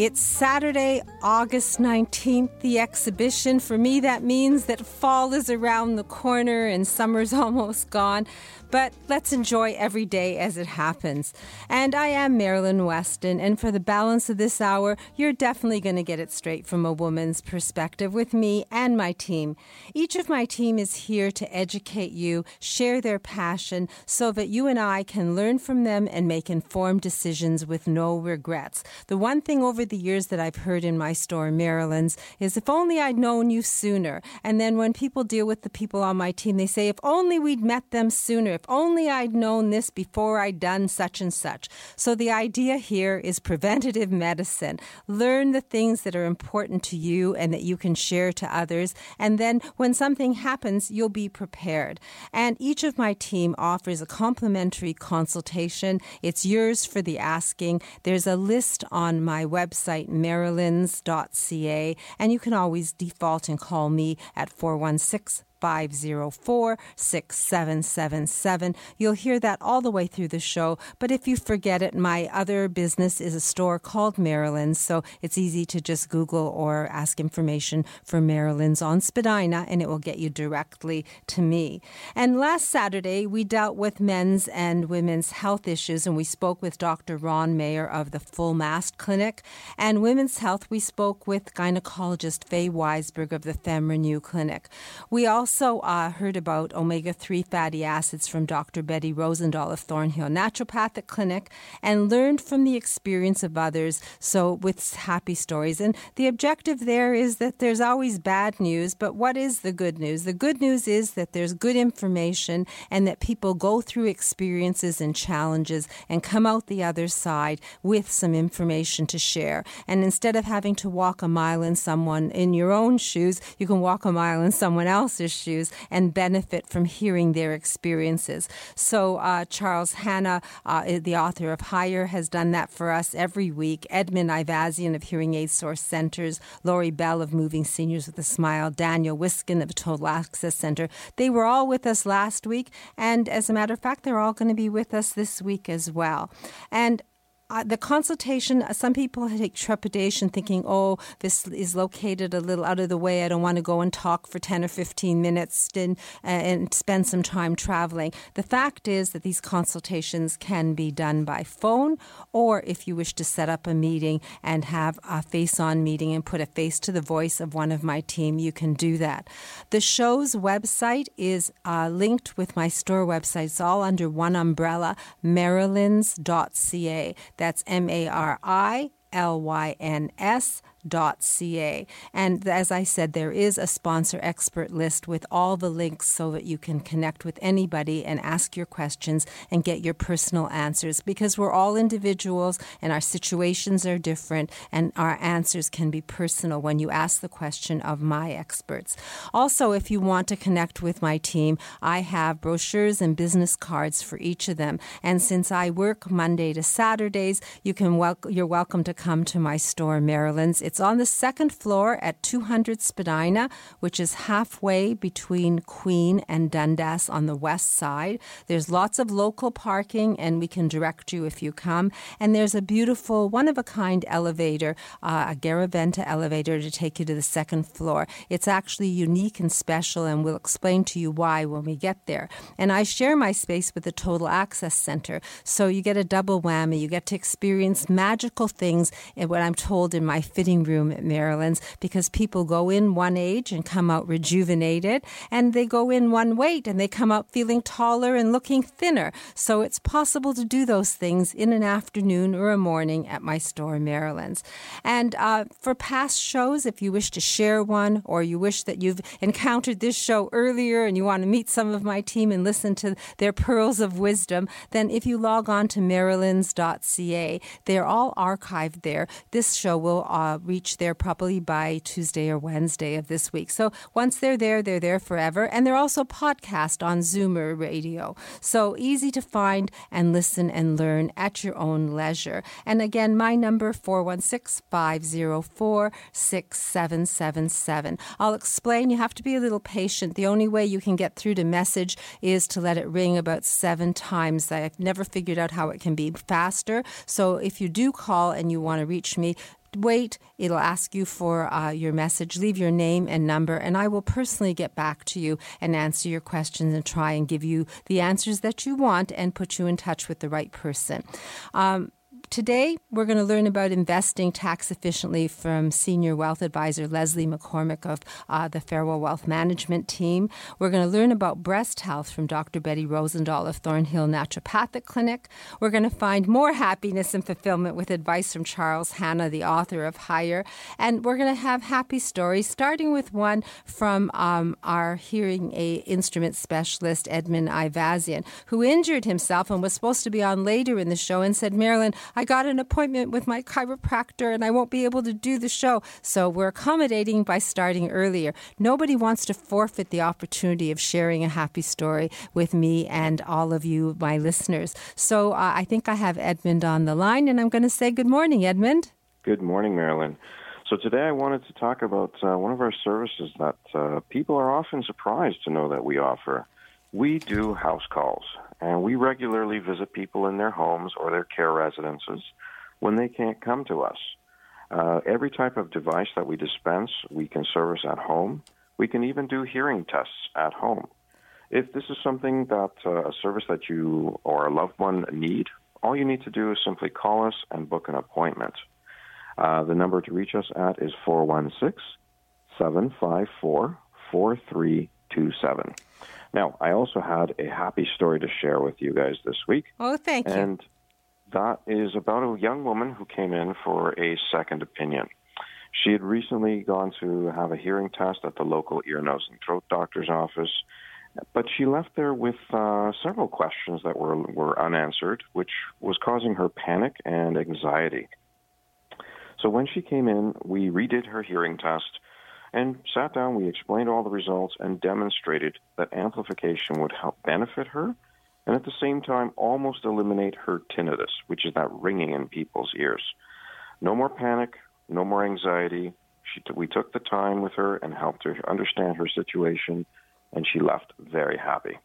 It's Saturday, August 19th, the exhibition. For me, that means that fall is around the corner and summer's almost gone. But let's enjoy every day as it happens. And I am Marilyn Weston, and for the balance of this hour, you're definitely going to get it straight from a woman's perspective with me and my team. Each of my team is here to educate you, share their passion, so that you and I can learn from them and make informed decisions with no regrets. The one thing over the years that I've heard in my store, Marilyn's, is if only I'd known you sooner. And then when people deal with the people on my team, they say, if only we'd met them sooner if only I'd known this before I'd done such and such. So the idea here is preventative medicine. Learn the things that are important to you and that you can share to others. And then when something happens, you'll be prepared. And each of my team offers a complimentary consultation. It's yours for the asking. There's a list on my website, marilyns.ca, and you can always default and call me at 416 504 6777. You'll hear that all the way through the show. But if you forget it, my other business is a store called Marilyn's. So it's easy to just Google or ask information for Marilyn's on Spadina and it will get you directly to me. And last Saturday, we dealt with men's and women's health issues and we spoke with Dr. Ron Mayer of the Full Mast Clinic. And women's health, we spoke with gynecologist Faye Weisberg of the FemRenew Clinic. We also also uh, heard about omega 3 fatty acids from Dr. Betty Rosendahl of Thornhill Naturopathic Clinic and learned from the experience of others, so with happy stories. And the objective there is that there's always bad news, but what is the good news? The good news is that there's good information and that people go through experiences and challenges and come out the other side with some information to share. And instead of having to walk a mile in someone in your own shoes, you can walk a mile in someone else's issues and benefit from hearing their experiences. So, uh, Charles Hanna, uh, the author of Higher, has done that for us every week. Edmund Ivazian of Hearing Aid Source Centers, Laurie Bell of Moving Seniors with a Smile, Daniel Wiskin of Total Access Center. They were all with us last week, and as a matter of fact, they're all going to be with us this week as well. And uh, the consultation, uh, some people take trepidation thinking, oh, this is located a little out of the way. I don't want to go and talk for 10 or 15 minutes and, uh, and spend some time traveling. The fact is that these consultations can be done by phone, or if you wish to set up a meeting and have a face on meeting and put a face to the voice of one of my team, you can do that. The show's website is uh, linked with my store website. It's all under one umbrella, marilyns.ca. That's M A R I L Y N S ca. And as I said, there is a sponsor expert list with all the links so that you can connect with anybody and ask your questions and get your personal answers because we're all individuals and our situations are different and our answers can be personal when you ask the question of my experts. Also, if you want to connect with my team, I have brochures and business cards for each of them. And since I work Monday to Saturdays, you can wel- you're welcome to come to my store, Marilyn's. It's on the second floor at 200 Spadina, which is halfway between Queen and Dundas on the west side. There's lots of local parking, and we can direct you if you come. And there's a beautiful, one of a kind elevator, uh, a Garaventa elevator to take you to the second floor. It's actually unique and special, and we'll explain to you why when we get there. And I share my space with the Total Access Center, so you get a double whammy. You get to experience magical things, and what I'm told in my fitting room at Marilyn's because people go in one age and come out rejuvenated, and they go in one weight and they come out feeling taller and looking thinner. So it's possible to do those things in an afternoon or a morning at my store, Marilyn's. And uh, for past shows, if you wish to share one or you wish that you've encountered this show earlier and you want to meet some of my team and listen to their pearls of wisdom, then if you log on to marilyns.ca, they're all archived there. This show will uh, reach there probably by Tuesday or Wednesday of this week. So once they're there, they're there forever. And they're also podcast on Zoomer Radio. So easy to find and listen and learn at your own leisure. And again, my number 416 504 6777. I'll explain. You have to be a little patient. The only way you can get through to message is to let it ring about seven times. I've never figured out how it can be faster. So if you do call and you want to reach me, wait. It'll ask you for uh, your message. Leave your name and number, and I will personally get back to you and answer your questions and try and give you the answers that you want and put you in touch with the right person. Um, Today, we're going to learn about investing tax efficiently from Senior Wealth Advisor Leslie McCormick of uh, the Farwell Wealth Management Team. We're going to learn about breast health from Dr. Betty Rosendahl of Thornhill Naturopathic Clinic. We're going to find more happiness and fulfillment with advice from Charles Hanna, the author of Higher. And we're going to have happy stories, starting with one from um, our hearing aid instrument specialist, Edmund Ivazian, who injured himself and was supposed to be on later in the show and said, Marilyn, got an appointment with my chiropractor and I won't be able to do the show. So we're accommodating by starting earlier. Nobody wants to forfeit the opportunity of sharing a happy story with me and all of you, my listeners. So uh, I think I have Edmund on the line and I'm going to say good morning, Edmund. Good morning, Marilyn. So today I wanted to talk about uh, one of our services that uh, people are often surprised to know that we offer. We do house calls and we regularly visit people in their homes or their care residences when they can't come to us. Uh, every type of device that we dispense, we can service at home. We can even do hearing tests at home. If this is something that uh, a service that you or a loved one need, all you need to do is simply call us and book an appointment. Uh, the number to reach us at is 416 754 4327. Now, I also had a happy story to share with you guys this week. Oh, thank you. And that is about a young woman who came in for a second opinion. She had recently gone to have a hearing test at the local ear, nose, and throat doctor's office, but she left there with uh, several questions that were, were unanswered, which was causing her panic and anxiety. So when she came in, we redid her hearing test and sat down. We explained all the results and demonstrated that amplification would help benefit her and at the same time almost eliminate her tinnitus, which is that ringing in people's ears. No more panic, no more anxiety. She t- we took the time with her and helped her understand her situation, and she left very happy.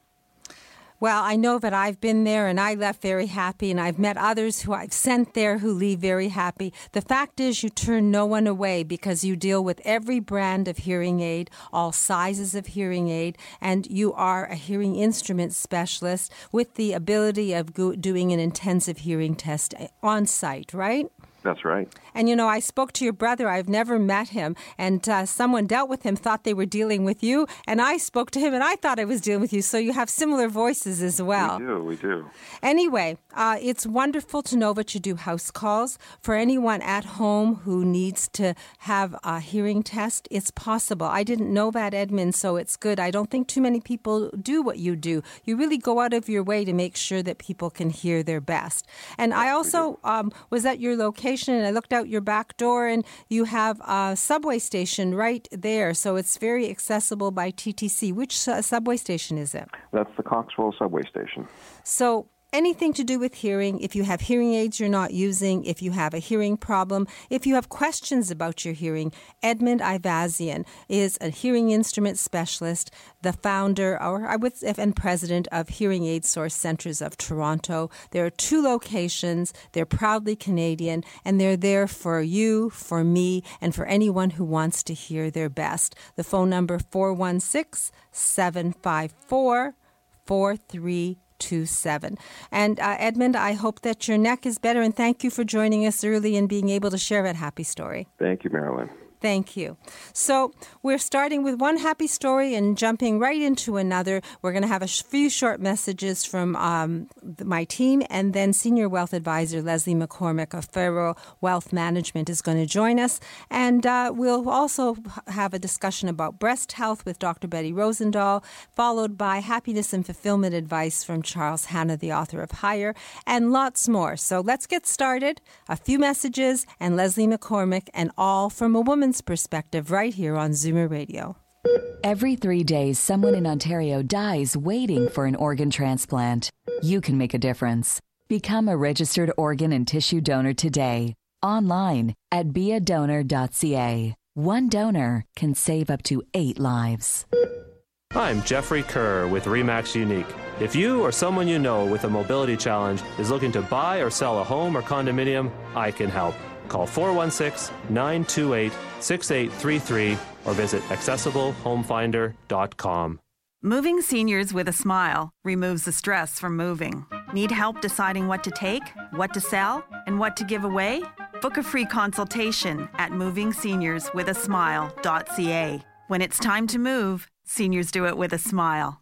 Well, I know that I've been there and I left very happy, and I've met others who I've sent there who leave very happy. The fact is, you turn no one away because you deal with every brand of hearing aid, all sizes of hearing aid, and you are a hearing instrument specialist with the ability of go- doing an intensive hearing test eh, on site, right? That's right. And you know, I spoke to your brother. I've never met him, and uh, someone dealt with him, thought they were dealing with you, and I spoke to him, and I thought I was dealing with you. So you have similar voices as well. We do. We do. Anyway, uh, it's wonderful to know that you do house calls for anyone at home who needs to have a hearing test. It's possible. I didn't know that, Edmund, so it's good. I don't think too many people do what you do. You really go out of your way to make sure that people can hear their best. And I also um, was at your location station and I looked out your back door and you have a subway station right there. So it's very accessible by TTC. Which subway station is it? That's the Coxwell subway station. So anything to do with hearing, if you have hearing aids you're not using, if you have a hearing problem, if you have questions about your hearing, Edmund Ivazian is a hearing instrument specialist, the founder or I would and president of Hearing Aid Source Centers of Toronto. There are two locations. They're proudly Canadian and they're there for you, for me, and for anyone who wants to hear their best. The phone number 416 754 43 2727. And uh, Edmund, I hope that your neck is better, and thank you for joining us early and being able to share that happy story. Thank you, Marilyn. Thank you. So, we're starting with one happy story and jumping right into another. We're going to have a few short messages from um, my team, and then Senior Wealth Advisor Leslie McCormick of Farwell Wealth Management is going to join us. And uh, we'll also have a discussion about breast health with Dr. Betty Rosendahl, followed by happiness and fulfillment advice from Charles Hanna, the author of Higher, and lots more. So, let's get started. A few messages, and Leslie McCormick, and all from a woman's perspective right here on Zoomer Radio. Every three days, someone in Ontario dies waiting for an organ transplant. You can make a difference. Become a registered organ and tissue donor today, online at beadonor.ca. One donor can save up to eight lives. I'm Jeffrey Kerr with REMAX Unique. If you or someone you know with a mobility challenge is looking to buy or sell a home or condominium, I can help. Call 416 928 6833 or visit accessiblehomefinder.com. Moving seniors with a smile removes the stress from moving. Need help deciding what to take, what to sell, and what to give away? Book a free consultation at movingseniorswithasmile.ca. When it's time to move, seniors do it with a smile.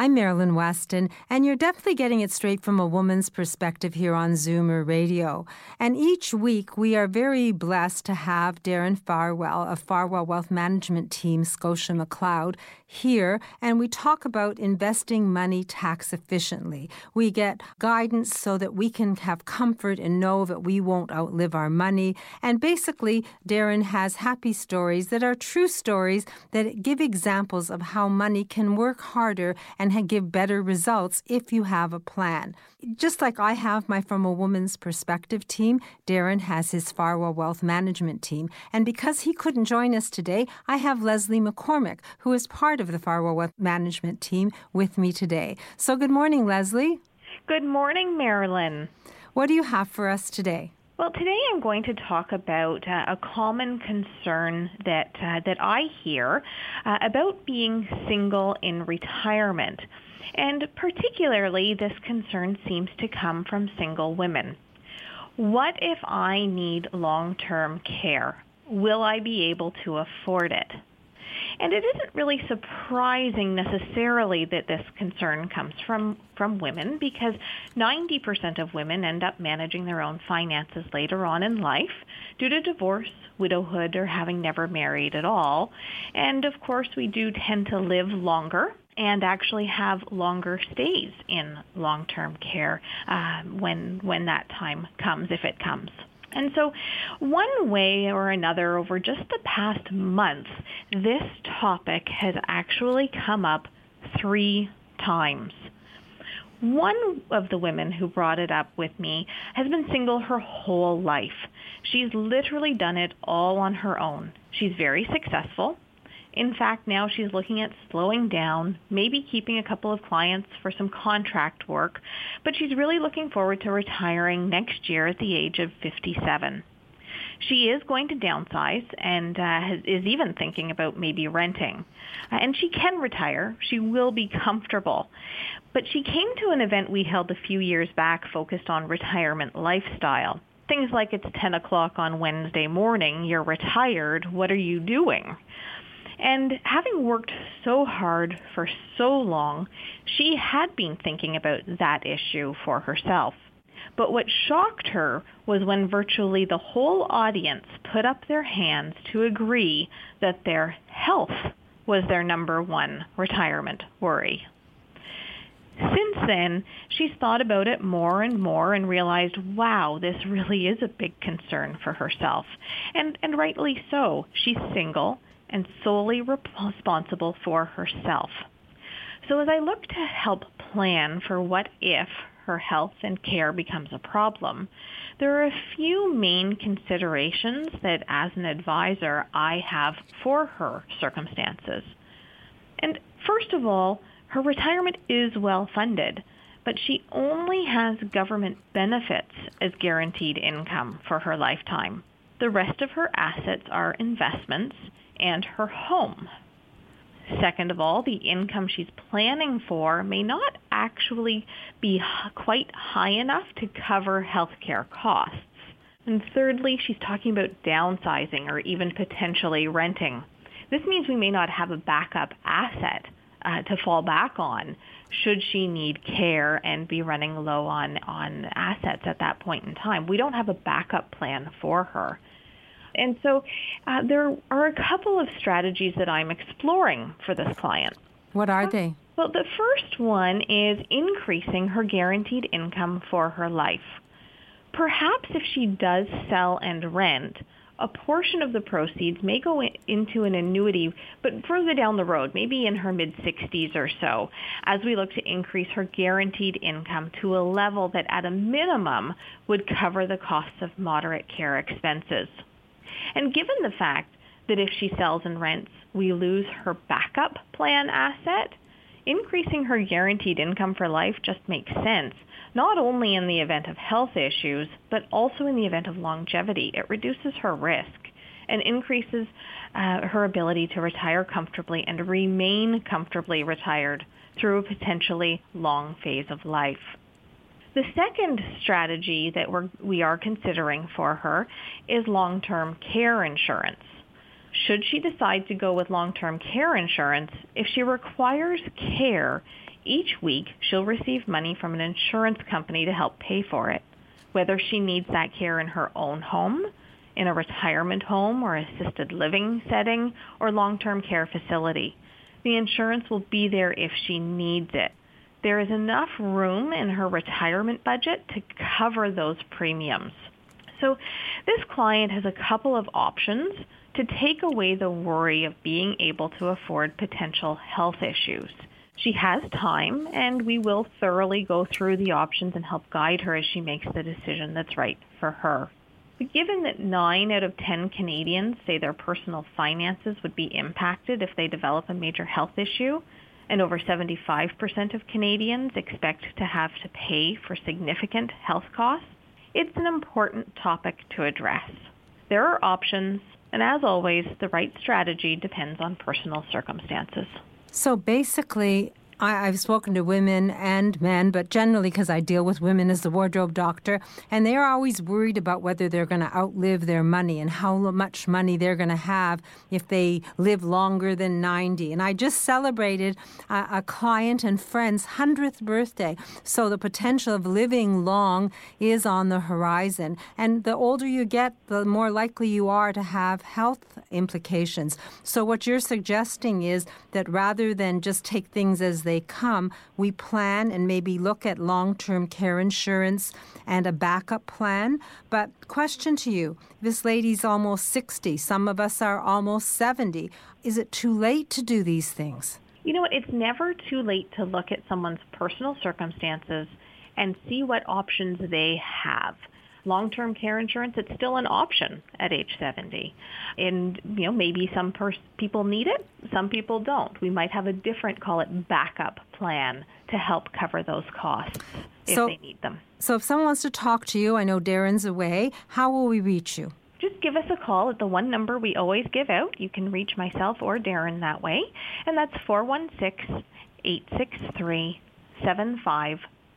I'm Marilyn Weston, and you're definitely getting it straight from a woman's perspective here on Zoomer Radio. And each week, we are very blessed to have Darren Farwell of Farwell Wealth Management Team, Scotia McLeod, here, and we talk about investing money tax efficiently. We get guidance so that we can have comfort and know that we won't outlive our money. And basically, Darren has happy stories that are true stories that give examples of how money can work harder and give better results if you have a plan. Just like I have my From a Woman's Perspective team, Darren has his Farwell Wealth Management team. And because he couldn't join us today, I have Leslie McCormick, who is part of the Farwell Wealth Management team, with me today. So good morning, Leslie. Good morning, Marilyn. What do you have for us today? Well, today I'm going to talk about uh, a common concern that uh, that I hear uh, about being single in retirement. And particularly this concern seems to come from single women. What if I need long-term care? Will I be able to afford it? And it isn't really surprising necessarily that this concern comes from, from women because 90% of women end up managing their own finances later on in life due to divorce, widowhood, or having never married at all. And of course, we do tend to live longer and actually have longer stays in long-term care uh, when when that time comes, if it comes. And so, one way or another, over just the past month, this topic has actually come up three times. One of the women who brought it up with me has been single her whole life. She's literally done it all on her own. She's very successful. In fact, now she's looking at slowing down, maybe keeping a couple of clients for some contract work, but she's really looking forward to retiring next year at the age of 57. She is going to downsize and uh, has, is even thinking about maybe renting. Uh, and she can retire. She will be comfortable. But she came to an event we held a few years back focused on retirement lifestyle. Things like it's 10 o'clock on Wednesday morning, you're retired, what are you doing? And having worked so hard for so long, she had been thinking about that issue for herself. But what shocked her was when virtually the whole audience put up their hands to agree that their health was their number one retirement worry. Since then, she's thought about it more and more and realized, wow, this really is a big concern for herself. And, and rightly so. She's single and solely responsible for herself. So as I look to help plan for what if her health and care becomes a problem, there are a few main considerations that as an advisor I have for her circumstances. And first of all, her retirement is well funded, but she only has government benefits as guaranteed income for her lifetime. The rest of her assets are investments and her home. Second of all, the income she's planning for may not actually be quite high enough to cover healthcare costs. And thirdly, she's talking about downsizing or even potentially renting. This means we may not have a backup asset uh, to fall back on should she need care and be running low on, on assets at that point in time. We don't have a backup plan for her. And so uh, there are a couple of strategies that I'm exploring for this client. What are they? Well, the first one is increasing her guaranteed income for her life. Perhaps if she does sell and rent, a portion of the proceeds may go into an annuity, but further down the road, maybe in her mid 60s or so, as we look to increase her guaranteed income to a level that at a minimum would cover the costs of moderate care expenses. And given the fact that if she sells and rents, we lose her backup plan asset, increasing her guaranteed income for life just makes sense, not only in the event of health issues, but also in the event of longevity. It reduces her risk and increases uh, her ability to retire comfortably and remain comfortably retired through a potentially long phase of life. The second strategy that we're, we are considering for her is long-term care insurance. Should she decide to go with long-term care insurance, if she requires care, each week she'll receive money from an insurance company to help pay for it, whether she needs that care in her own home, in a retirement home or assisted living setting, or long-term care facility. The insurance will be there if she needs it there is enough room in her retirement budget to cover those premiums. So this client has a couple of options to take away the worry of being able to afford potential health issues. She has time, and we will thoroughly go through the options and help guide her as she makes the decision that's right for her. But given that 9 out of 10 Canadians say their personal finances would be impacted if they develop a major health issue, and over 75% of Canadians expect to have to pay for significant health costs, it's an important topic to address. There are options, and as always, the right strategy depends on personal circumstances. So basically, I, have spoken to women and men, but generally because I deal with women as the wardrobe doctor, and they are always worried about whether they're going to outlive their money and how much money they're going to have if they live longer than 90. And I just celebrated a, a client and friend's 100th birthday, so the potential of living long is on the horizon. And the older you get, the more likely you are to have health implications. So what you're suggesting is that rather than just take things as they come, we plan and maybe look at long term care insurance and a backup plan. But, question to you this lady's almost 60, some of us are almost 70. Is it too late to do these things? You know what? It's never too late to look at someone's personal circumstances and see what options they have long-term care insurance, it's still an option at age 70. And, you know, maybe some pers- people need it, some people don't. We might have a different, call it backup plan to help cover those costs if so, they need them. So if someone wants to talk to you, I know Darren's away, how will we reach you? Just give us a call at the one number we always give out. You can reach myself or Darren that way, and that's 416 863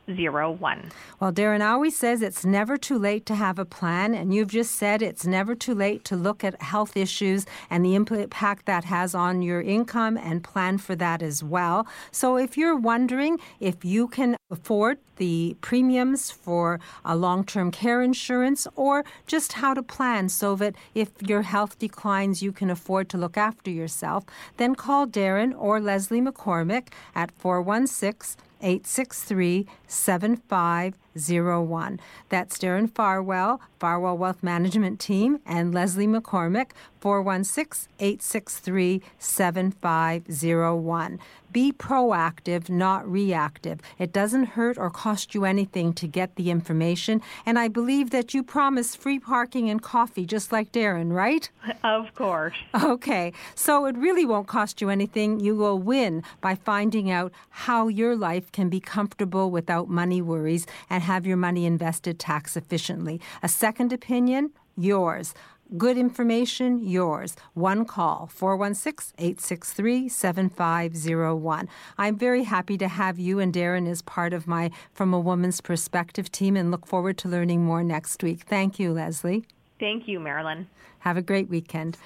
01. Well, Darren always says it's never too late to have a plan, and you've just said it's never too late to look at health issues and the impact that has on your income and plan for that as well. So if you're wondering if you can afford the premiums for a long term care insurance or just how to plan so that if your health declines, you can afford to look after yourself, then call Darren or Leslie McCormick at 416 863 7500. 7501. That's Darren Farwell, Farwell Wealth Management Team, and Leslie McCormick, 416 863 7501. Be proactive, not reactive. It doesn't hurt or cost you anything to get the information. And I believe that you promised free parking and coffee, just like Darren, right? Of course. Okay. So it really won't cost you anything. You will win by finding out how your life can be comfortable without money worries and have your money invested tax efficiently. A second opinion? Yours. Good information, yours. One call, 416 863 7501. I'm very happy to have you and Darren as part of my From a Woman's Perspective team and look forward to learning more next week. Thank you, Leslie. Thank you, Marilyn. Have a great weekend.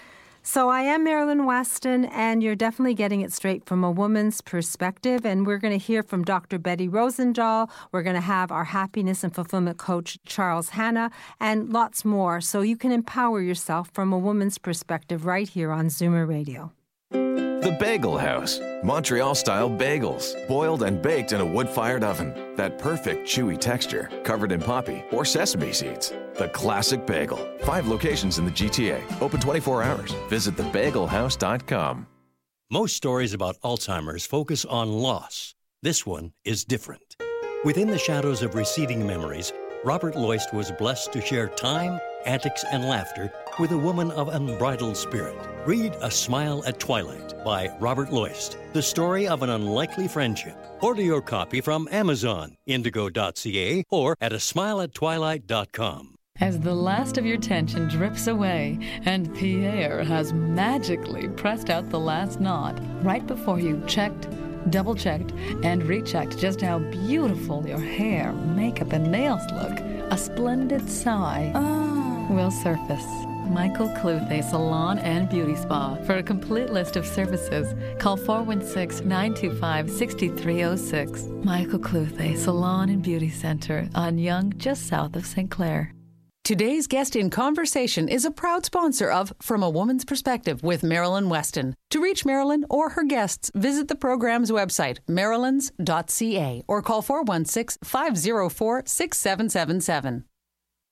So, I am Marilyn Weston, and you're definitely getting it straight from a woman's perspective. And we're going to hear from Dr. Betty Rosendahl. We're going to have our happiness and fulfillment coach, Charles Hanna, and lots more. So, you can empower yourself from a woman's perspective right here on Zoomer Radio. The Bagel House. Montreal style bagels, boiled and baked in a wood fired oven. That perfect chewy texture, covered in poppy or sesame seeds. The classic bagel. Five locations in the GTA. Open 24 hours. Visit thebagelhouse.com. Most stories about Alzheimer's focus on loss. This one is different. Within the shadows of receding memories, Robert Loist was blessed to share time, antics, and laughter with a woman of unbridled spirit. Read A Smile at Twilight by Robert Loist, the story of an unlikely friendship. Order your copy from Amazon, indigo.ca, or at a smileattwilight.com. As the last of your tension drips away and Pierre has magically pressed out the last knot right before you checked, double checked, and rechecked just how beautiful your hair, makeup, and nails look, a splendid sigh ah. Will surface. Michael Cluthe Salon and Beauty Spa. For a complete list of services, call 416 925 6306. Michael Cluthe Salon and Beauty Center on Yonge, just south of St. Clair. Today's guest in conversation is a proud sponsor of From a Woman's Perspective with Marilyn Weston. To reach Marilyn or her guests, visit the program's website, marilyns.ca, or call 416 504 6777.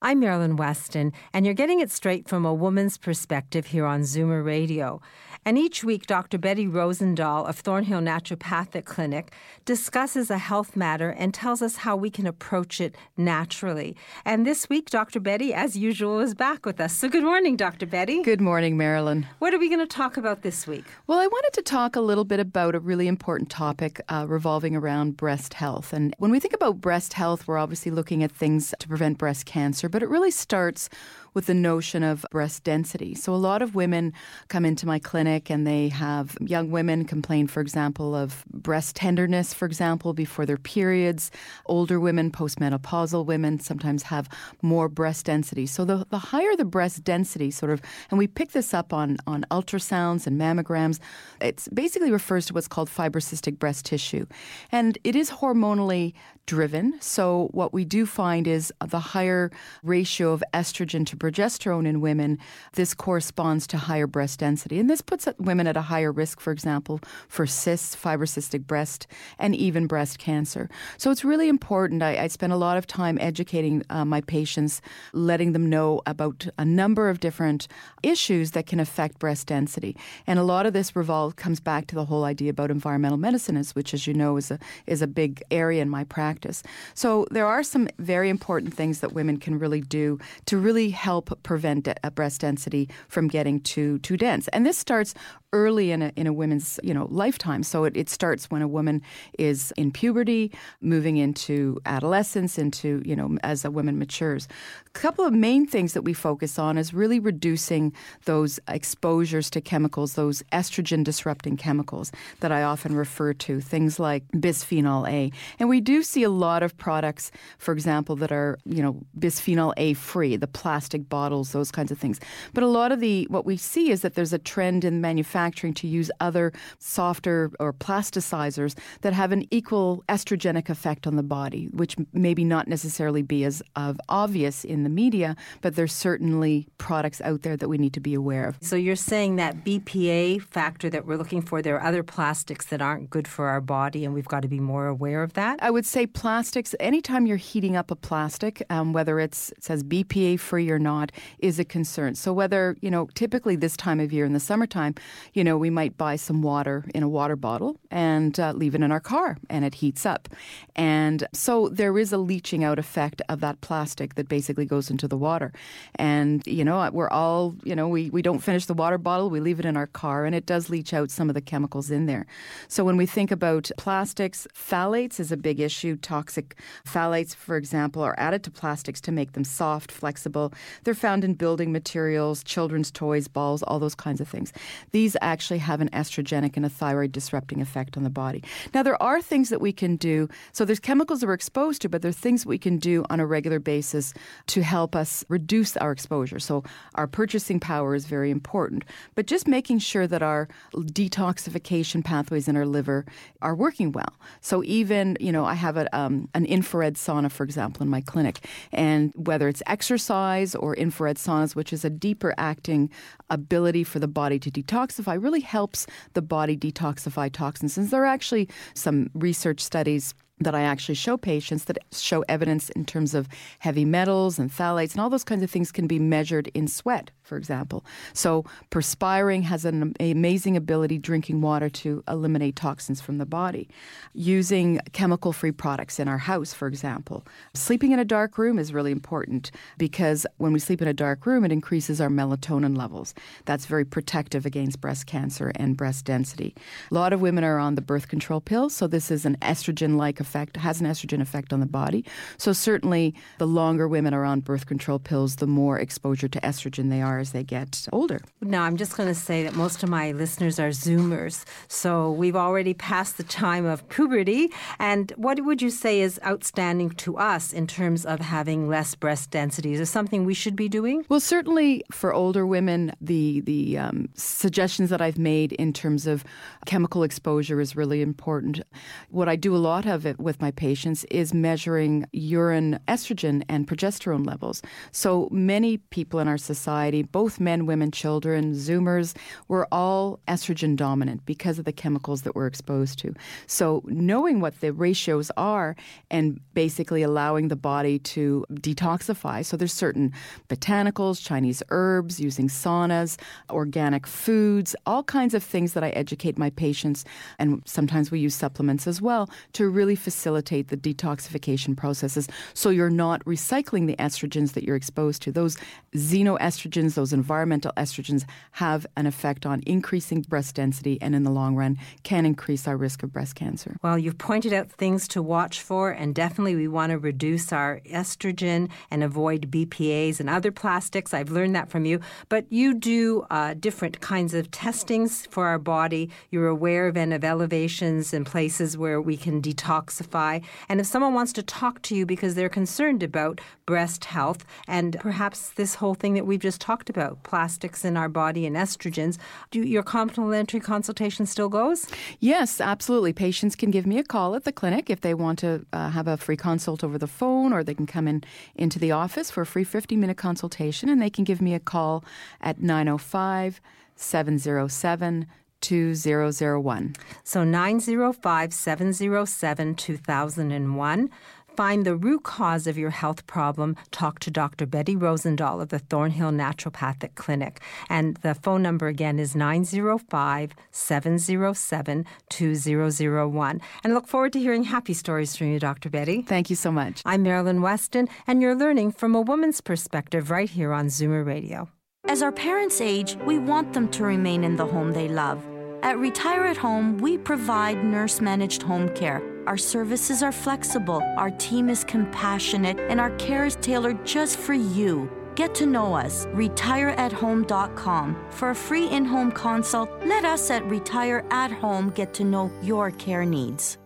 I'm Marilyn Weston, and you're getting it straight from a woman's perspective here on Zoomer Radio. And each week, Dr. Betty Rosendahl of Thornhill Naturopathic Clinic discusses a health matter and tells us how we can approach it naturally. And this week, Dr. Betty, as usual, is back with us. So good morning, Dr. Betty. Good morning, Marilyn. What are we going to talk about this week? Well, I wanted to talk a little bit about a really important topic uh, revolving around breast health. And when we think about breast health, we're obviously looking at things to prevent breast cancer, but it really starts with the notion of breast density. So a lot of women come into my clinic and they have young women complain, for example, of breast tenderness, for example, before their periods. Older women, postmenopausal women, sometimes have more breast density. So the, the higher the breast density, sort of, and we pick this up on, on ultrasounds and mammograms, it basically refers to what's called fibrocystic breast tissue. And it is hormonally driven. So what we do find is the higher ratio of estrogen to progesterone in women, this corresponds to higher breast density. And this puts women at a higher risk, for example, for cysts, fibrocystic breast, and even breast cancer. So it's really important. I, I spend a lot of time educating uh, my patients, letting them know about a number of different issues that can affect breast density. And a lot of this revolve comes back to the whole idea about environmental medicine, which, as you know, is a is a big area in my practice. So there are some very important things that women can really do to really help prevent de- breast density from getting too too dense. And this starts early in a, in a woman's you know lifetime. So it, it starts when a woman is in puberty, moving into adolescence, into you know as a woman matures. A couple of main things that we focus on is really reducing those exposures to chemicals, those estrogen disrupting chemicals that I often refer to, things like bisphenol A. And we do see a lot of products, for example, that are you know bisphenol A free, the plastic bottles, those kinds of things. But a lot of the what we see is that there's a trend in manufacturing manufacturing to use other softer or plasticizers that have an equal estrogenic effect on the body, which maybe not necessarily be as of obvious in the media, but there's certainly products out there that we need to be aware of. So you're saying that BPA factor that we're looking for, there are other plastics that aren't good for our body, and we've got to be more aware of that? I would say plastics, anytime you're heating up a plastic, um, whether it's, it says BPA free or not, is a concern. So whether, you know, typically this time of year in the summertime, you know, we might buy some water in a water bottle and uh, leave it in our car and it heats up. And so there is a leaching out effect of that plastic that basically goes into the water. And, you know, we're all, you know, we, we don't finish the water bottle, we leave it in our car, and it does leach out some of the chemicals in there. So when we think about plastics, phthalates is a big issue. Toxic phthalates, for example, are added to plastics to make them soft, flexible. They're found in building materials, children's toys, balls, all those kinds of things. These actually have an estrogenic and a thyroid disrupting effect on the body. Now, there are things that we can do. So there's chemicals that we're exposed to, but there are things we can do on a regular basis to help us reduce our exposure. So our purchasing power is very important, but just making sure that our detoxification pathways in our liver are working well. So even, you know, I have a, um, an infrared sauna, for example, in my clinic, and whether it's exercise or infrared saunas, which is a deeper acting ability for the body to detoxify, really helps the body detoxify toxins. And there are actually some research studies that I actually show patients that show evidence in terms of heavy metals and phthalates and all those kinds of things can be measured in sweat, for example. So perspiring has an amazing ability, drinking water, to eliminate toxins from the body. Using chemical-free products in our house, for example. Sleeping in a dark room is really important because when we sleep in a dark room, it increases our melatonin levels. That's very protective against breast cancer and breast density. A lot of women are on the birth control pill, so this is an estrogen-like effect, has an estrogen effect on the body. So certainly, the longer women are on birth control pills, the more exposure to estrogen they are as they get older. Now, I'm just going to say that most of my listeners are Zoomers, so we've already passed the time of puberty. And what would you say is outstanding to us in terms of having less breast density? Is there something we should be doing? Well, certainly for older women, the the um, suggestions that I've made in terms of chemical exposure is really important. What I do a lot of it with my patients is measuring urine estrogen and progesterone levels. So many people in our society, both men, women, children, Zoomers, we're all estrogen dominant because of the chemicals that we're exposed to. So knowing what the ratios are and basically allowing the body to detoxify. So there's certain botanicals, Chinese herbs, using saunas, organic foods, all kinds of things that I educate my patients, and sometimes we use supplements as well to really facilitate the detoxification processes so you're not recycling the estrogens that you're exposed to. Those xenoestrogens, those environmental estrogens, have an effect on increasing breast density and in the long run can increase our risk of breast cancer. Well, you've pointed out things to watch for, and definitely we want to reduce our estrogen and avoid BPAs and other plastics. I've learned that from you. But you do uh, different kinds of testings for our body. You're aware of and of elevations and places where we can detoxify. And if someone wants to talk to you because they're concerned about breast health and perhaps this whole thing that we've just talked about, plastics in our body and estrogens, do your complimentary consultation still goes? Yes, absolutely. Patients can give me a call at the clinic if they want to uh, have a free consult over the phone, or they can come in into the office for a free 50 minute consultation, and they can give me a call at 905 707 2001. So 905 707 2001. Find the root cause of your health problem. Talk to Dr. Betty Rosendahl of the Thornhill Naturopathic Clinic. And the phone number again is 905 707 2001. And look forward to hearing happy stories from you, Dr. Betty. Thank you so much. I'm Marilyn Weston, and you're learning from a woman's perspective right here on Zoomer Radio. As our parents age, we want them to remain in the home they love. At Retire at Home, we provide nurse managed home care. Our services are flexible, our team is compassionate, and our care is tailored just for you. Get to know us, at retireathome.com. For a free in home consult, let us at Retire at Home get to know your care needs.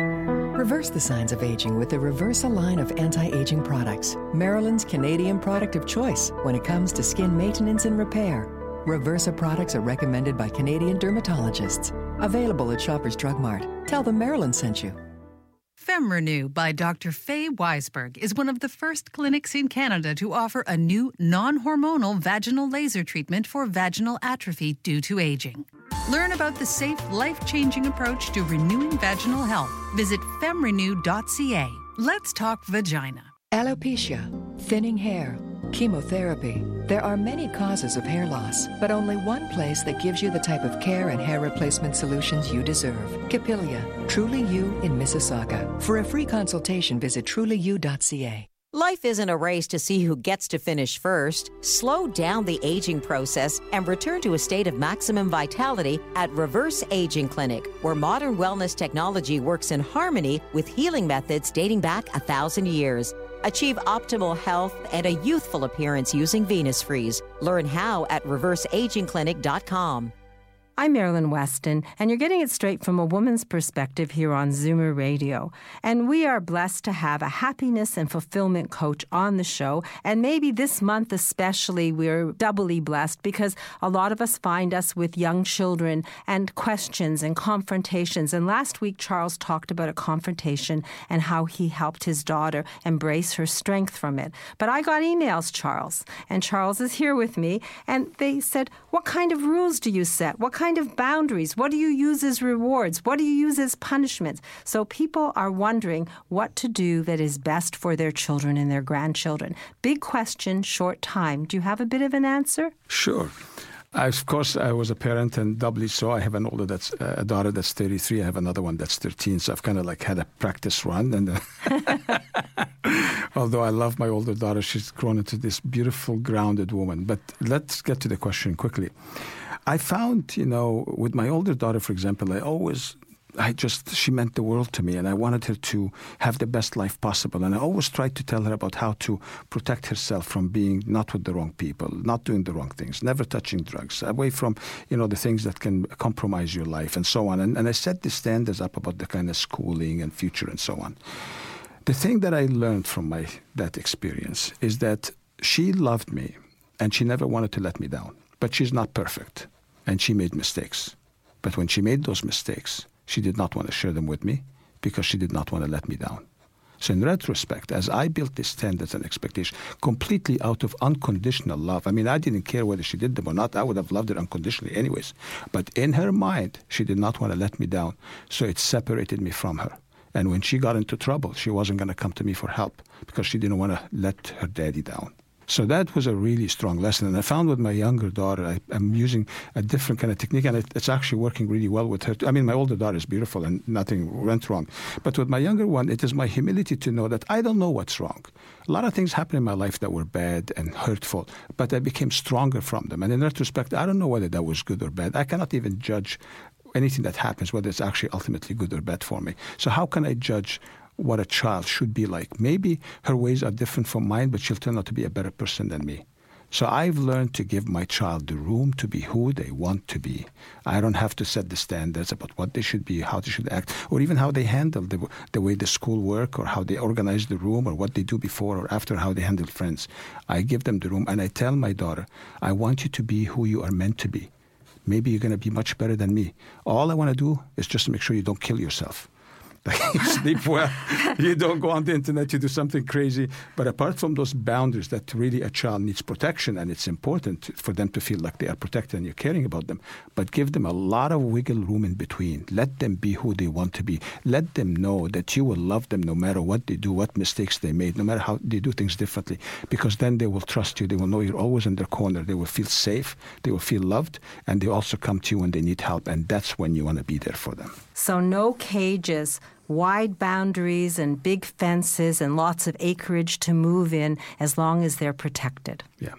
Reverse the signs of aging with the Reversa line of anti aging products, Marilyn's Canadian product of choice when it comes to skin maintenance and repair. Reversa products are recommended by Canadian dermatologists. Available at Shoppers Drug Mart. Tell them Marilyn sent you. FemRenew by Dr. Faye Weisberg is one of the first clinics in Canada to offer a new non hormonal vaginal laser treatment for vaginal atrophy due to aging. Learn about the safe, life changing approach to renewing vaginal health. Visit femrenew.ca. Let's talk vagina. Alopecia, thinning hair, chemotherapy. There are many causes of hair loss, but only one place that gives you the type of care and hair replacement solutions you deserve. Capilia, Truly You in Mississauga. For a free consultation, visit trulyu.ca. Life isn't a race to see who gets to finish first. Slow down the aging process and return to a state of maximum vitality at Reverse Aging Clinic, where modern wellness technology works in harmony with healing methods dating back a thousand years. Achieve optimal health and a youthful appearance using Venus Freeze. Learn how at reverseagingclinic.com. I'm Marilyn Weston, and you're getting it straight from a woman's perspective here on Zoomer Radio. And we are blessed to have a happiness and fulfillment coach on the show. And maybe this month, especially, we're doubly blessed because a lot of us find us with young children and questions and confrontations. And last week, Charles talked about a confrontation and how he helped his daughter embrace her strength from it. But I got emails, Charles, and Charles is here with me, and they said, What kind of rules do you set? What kind of boundaries? What do you use as rewards? What do you use as punishments? So people are wondering what to do that is best for their children and their grandchildren. Big question, short time. Do you have a bit of an answer? Sure. I, of course, I was a parent and doubly so. I have an older that's uh, a daughter that's 33. I have another one that's 13. So I've kind of like had a practice run. And uh, although I love my older daughter, she's grown into this beautiful, grounded woman. But let's get to the question quickly. I found, you know, with my older daughter, for example, I always I just, she meant the world to me, and I wanted her to have the best life possible. And I always tried to tell her about how to protect herself from being not with the wrong people, not doing the wrong things, never touching drugs, away from, you know, the things that can compromise your life and so on. And, and I set the standards up about the kind of schooling and future and so on. The thing that I learned from my that experience is that she loved me, and she never wanted to let me down. But she's not perfect, and she made mistakes. But when she made those mistakes, she did not want to share them with me because she did not want to let me down. So, in retrospect, as I built these standards and expectations completely out of unconditional love, I mean, I didn't care whether she did them or not. I would have loved her unconditionally, anyways. But in her mind, she did not want to let me down. So, it separated me from her. And when she got into trouble, she wasn't going to come to me for help because she didn't want to let her daddy down. So that was a really strong lesson. And I found with my younger daughter, I, am using a different kind of technique, and it, it's actually working really well with her. I mean, my older daughter is beautiful and nothing went wrong. But with my younger one, it is my humility to know that I don't know what's wrong. A lot of things happened in my life that were bad and hurtful, but I became stronger from them. And in retrospect, I don't know whether that was good or bad. I cannot even judge anything that happens, whether it's actually ultimately good or bad for me. So how can I judge what a child should be like. Maybe her ways are different from mine, but she'll turn out to be a better person than me. So I've learned to give my child the room to be who they want to be. I don't have to set the standards about what they should be, how they should act, or even how they handle the, the way the school work, or how they organize the room, or what they do before or after, how they handle friends. I give them the room, and I tell my daughter, I want you to be who you are meant to be. Maybe you're going to be much better than me. All I want to do is just make sure you don't kill yourself sleep well, you don't go on the internet, you do something crazy. But apart from those boundaries that really a child needs protection, and it's important for them to feel like they are protected and you're caring about them, but give them a lot of wiggle room in between. Let them be who they want to be. Let them know that you will love them no matter what they do, what mistakes they made, no matter how they do things differently, because then they will trust you. They will know you're always in their corner. They will feel safe, they will feel loved, and they also come to you when they need help, and that's when you want to be there for them. So, no cages, wide boundaries, and big fences, and lots of acreage to move in as long as they're protected. Yeah.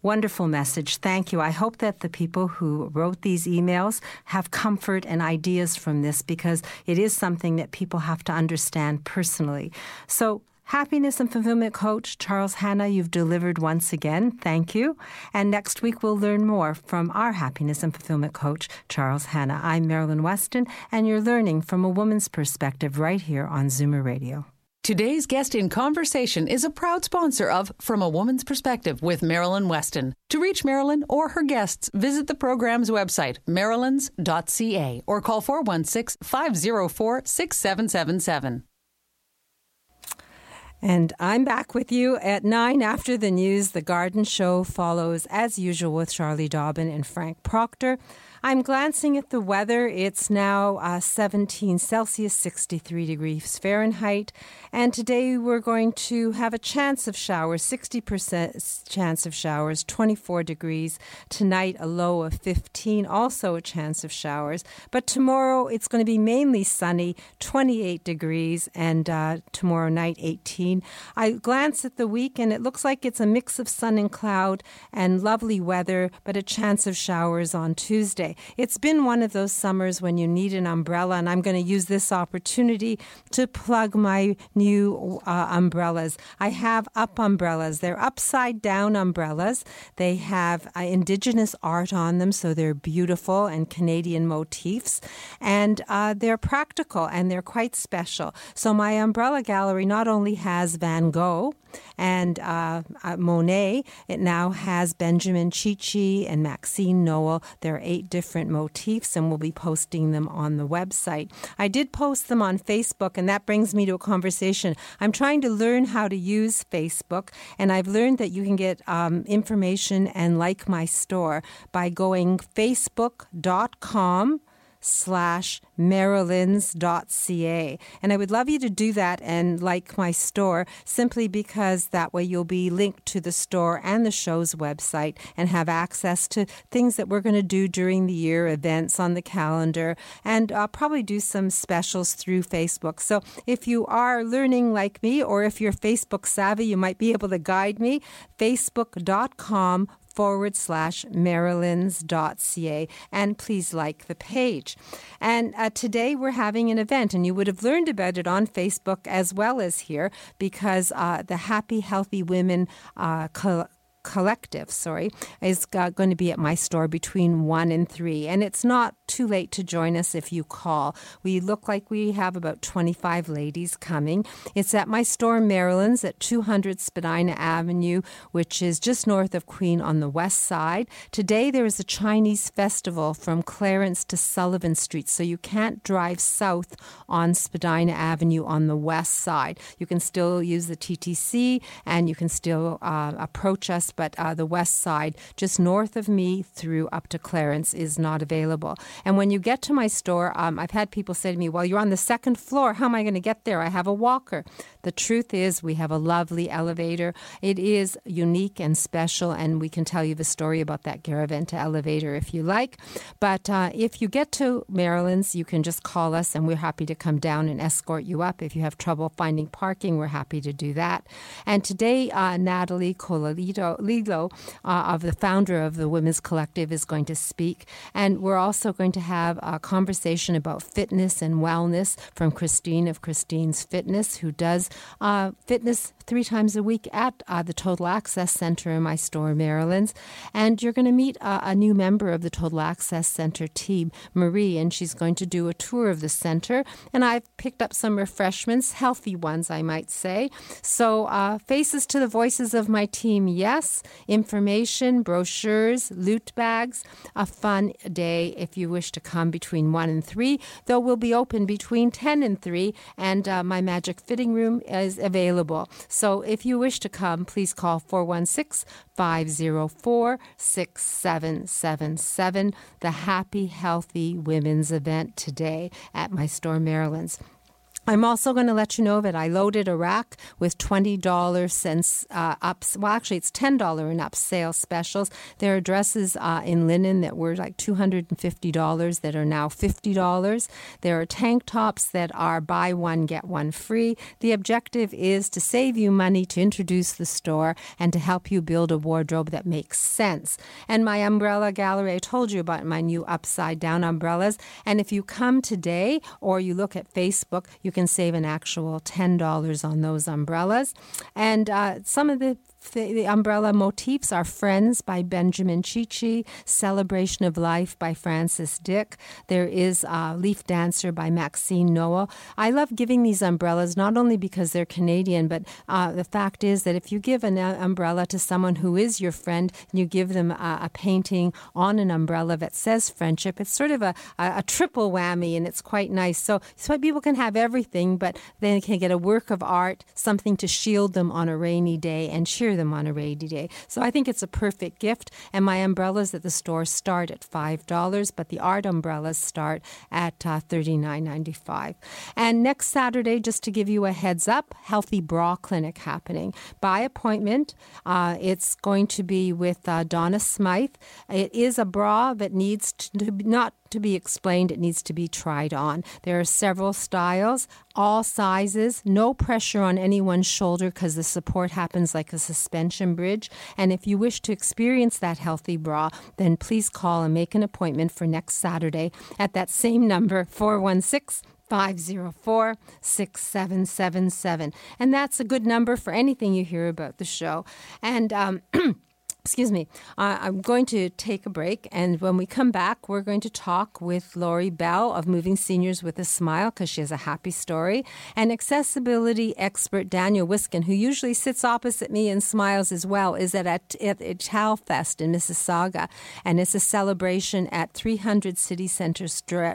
Wonderful message. Thank you. I hope that the people who wrote these emails have comfort and ideas from this because it is something that people have to understand personally. So, Happiness and Fulfillment Coach Charles Hanna, you've delivered once again. Thank you. And next week we'll learn more from our Happiness and Fulfillment Coach Charles Hanna. I'm Marilyn Weston, and you're learning from a woman's perspective right here on Zoomer Radio. Today's guest in conversation is a proud sponsor of From a Woman's Perspective with Marilyn Weston. To reach Marilyn or her guests, visit the program's website, marilyns.ca, or call 416 504 6777. And I'm back with you at 9 after the news. The Garden Show follows, as usual, with Charlie Dobbin and Frank Proctor. I'm glancing at the weather. It's now uh, 17 Celsius, 63 degrees Fahrenheit. And today we're going to have a chance of showers, 60% chance of showers, 24 degrees. Tonight, a low of 15, also a chance of showers. But tomorrow, it's going to be mainly sunny, 28 degrees, and uh, tomorrow night, 18. I glance at the week, and it looks like it's a mix of sun and cloud and lovely weather, but a chance of showers on Tuesday. It's been one of those summers when you need an umbrella, and I'm going to use this opportunity to plug my new uh, umbrellas. I have up umbrellas. They're upside down umbrellas. They have uh, indigenous art on them, so they're beautiful and Canadian motifs, and uh, they're practical and they're quite special. So my umbrella gallery not only has Van Gogh and uh, uh, Monet. It now has Benjamin Chee Chee and Maxine Noel. There are eight different motifs, and we'll be posting them on the website. I did post them on Facebook, and that brings me to a conversation. I'm trying to learn how to use Facebook, and I've learned that you can get um, information and like my store by going facebook.com slash. And I would love you to do that and like my store simply because that way you'll be linked to the store and the show's website and have access to things that we're going to do during the year, events on the calendar, and uh, probably do some specials through Facebook. So if you are learning like me or if you're Facebook savvy, you might be able to guide me. Facebook.com forward slash marilyns.ca and please like the page. And uh, today we're having an event, and you would have learned about it on Facebook as well as here because uh, the Happy Healthy Women uh, collective, sorry, is uh, going to be at my store between 1 and 3. And it's not too late to join us if you call. We look like we have about 25 ladies coming. It's at my store, Marilyn's, at 200 Spadina Avenue, which is just north of Queen on the west side. Today there is a Chinese festival from Clarence to Sullivan Street, so you can't drive south on Spadina Avenue on the west side. You can still use the TTC and you can still uh, approach us but uh, the west side, just north of me through up to Clarence, is not available. And when you get to my store, um, I've had people say to me, Well, you're on the second floor. How am I going to get there? I have a walker. The truth is, we have a lovely elevator. It is unique and special, and we can tell you the story about that Garaventa elevator if you like. But uh, if you get to Marilyn's, you can just call us, and we're happy to come down and escort you up. If you have trouble finding parking, we're happy to do that. And today, uh, Natalie Colalito Lilo, uh, of the founder of the Women's Collective, is going to speak. And we're also going to have a conversation about fitness and wellness from Christine of Christine's Fitness, who does uh, fitness three times a week at uh, the Total Access Center in my store, Marilyn's. And you're going to meet uh, a new member of the Total Access Center team, Marie, and she's going to do a tour of the center. And I've picked up some refreshments, healthy ones, I might say. So, uh, faces to the voices of my team, yes. Information, brochures, loot bags, a fun day if you wish to come between 1 and 3, though we'll be open between 10 and 3, and uh, my magic fitting room is available. So if you wish to come, please call 416 504 6777. The Happy Healthy Women's event today at my store, Marilyn's. I'm also going to let you know that I loaded a rack with $20 cents uh, up. Well, actually, it's $10 and up sales specials. There are dresses uh, in linen that were like $250 that are now $50. There are tank tops that are buy one, get one free. The objective is to save you money, to introduce the store, and to help you build a wardrobe that makes sense. And my umbrella gallery, I told you about my new upside down umbrellas. And if you come today or you look at Facebook, you can save an actual $10 on those umbrellas. And uh, some of the the, the umbrella motifs are Friends by Benjamin Chee Chee, Celebration of Life by Francis Dick. There is uh, Leaf Dancer by Maxine Noel. I love giving these umbrellas not only because they're Canadian, but uh, the fact is that if you give an uh, umbrella to someone who is your friend and you give them a, a painting on an umbrella that says friendship, it's sort of a, a, a triple whammy and it's quite nice. So, so people can have everything, but they can get a work of art, something to shield them on a rainy day and cheer them on a rainy day. So I think it's a perfect gift. And my umbrellas at the store start at $5, but the art umbrellas start at uh, $39.95. And next Saturday, just to give you a heads up, Healthy Bra Clinic happening by appointment. Uh, it's going to be with uh, Donna Smythe. It is a bra that needs to not to be explained, it needs to be tried on. There are several styles, all sizes, no pressure on anyone's shoulder because the support happens like a suspension bridge. And if you wish to experience that healthy bra, then please call and make an appointment for next Saturday at that same number, 416 504 6777. And that's a good number for anything you hear about the show. And um, excuse me, I'm going to take a break. And when we come back, we're going to talk with Lori Bell of Moving Seniors with a Smile because she has a happy story, and accessibility expert Daniel Wiskin, who usually sits opposite me and smiles as well, is at, at, at Fest in Mississauga. And it's a celebration at 300 City Center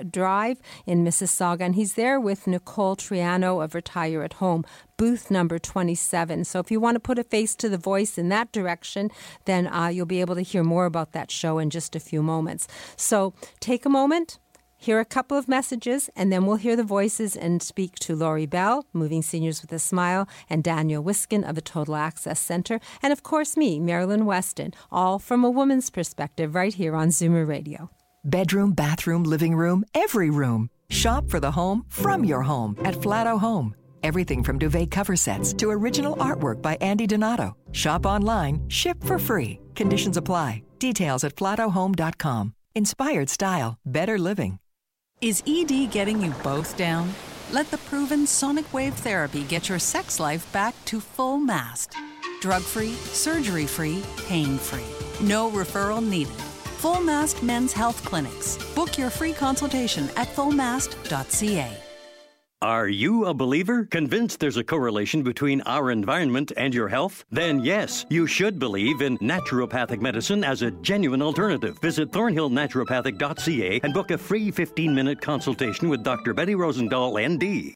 Drive in Mississauga. And he's there with Nicole Troiano of Retire at Home booth number 27. So if you want to put a face to the voice in that direction, then uh, you'll be able to hear more about that show in just a few moments. So take a moment. Hear a couple of messages, and then we'll hear the voices and speak to Lori Bell, Moving Seniors with a Smile, and Daniel Wiskin of the Total Access Center, and of course me, Marilyn Weston, all from a woman's perspective right here on Zoomer Radio. Bedroom, bathroom, living room, every room. Shop for the home from your home at Flato Home. Everything from duvet cover sets to original artwork by Andy Donato. Shop online, ship for free. Conditions apply. Details at flatohome.com. Inspired style, better living. Is ED getting you both down? Let the proven sonic wave therapy get your sex life back to full mast. Drug free, surgery free, pain free. No referral needed. Full Mast Men's Health Clinics. Book your free consultation at fullmast.ca. Are you a believer? Convinced there's a correlation between our environment and your health? Then yes, you should believe in naturopathic medicine as a genuine alternative. Visit thornhillnaturopathic.ca and book a free 15 minute consultation with Dr. Betty Rosendahl, ND.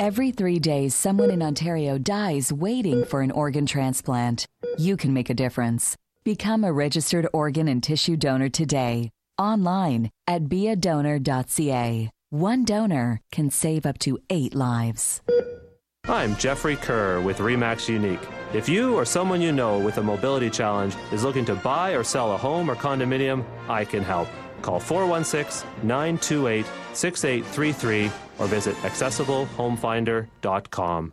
Every three days, someone in Ontario dies waiting for an organ transplant. You can make a difference. Become a registered organ and tissue donor today. Online at beadonor.ca. One donor can save up to eight lives. I'm Jeffrey Kerr with REMAX Unique. If you or someone you know with a mobility challenge is looking to buy or sell a home or condominium, I can help. Call 416 928 6833 or visit accessiblehomefinder.com.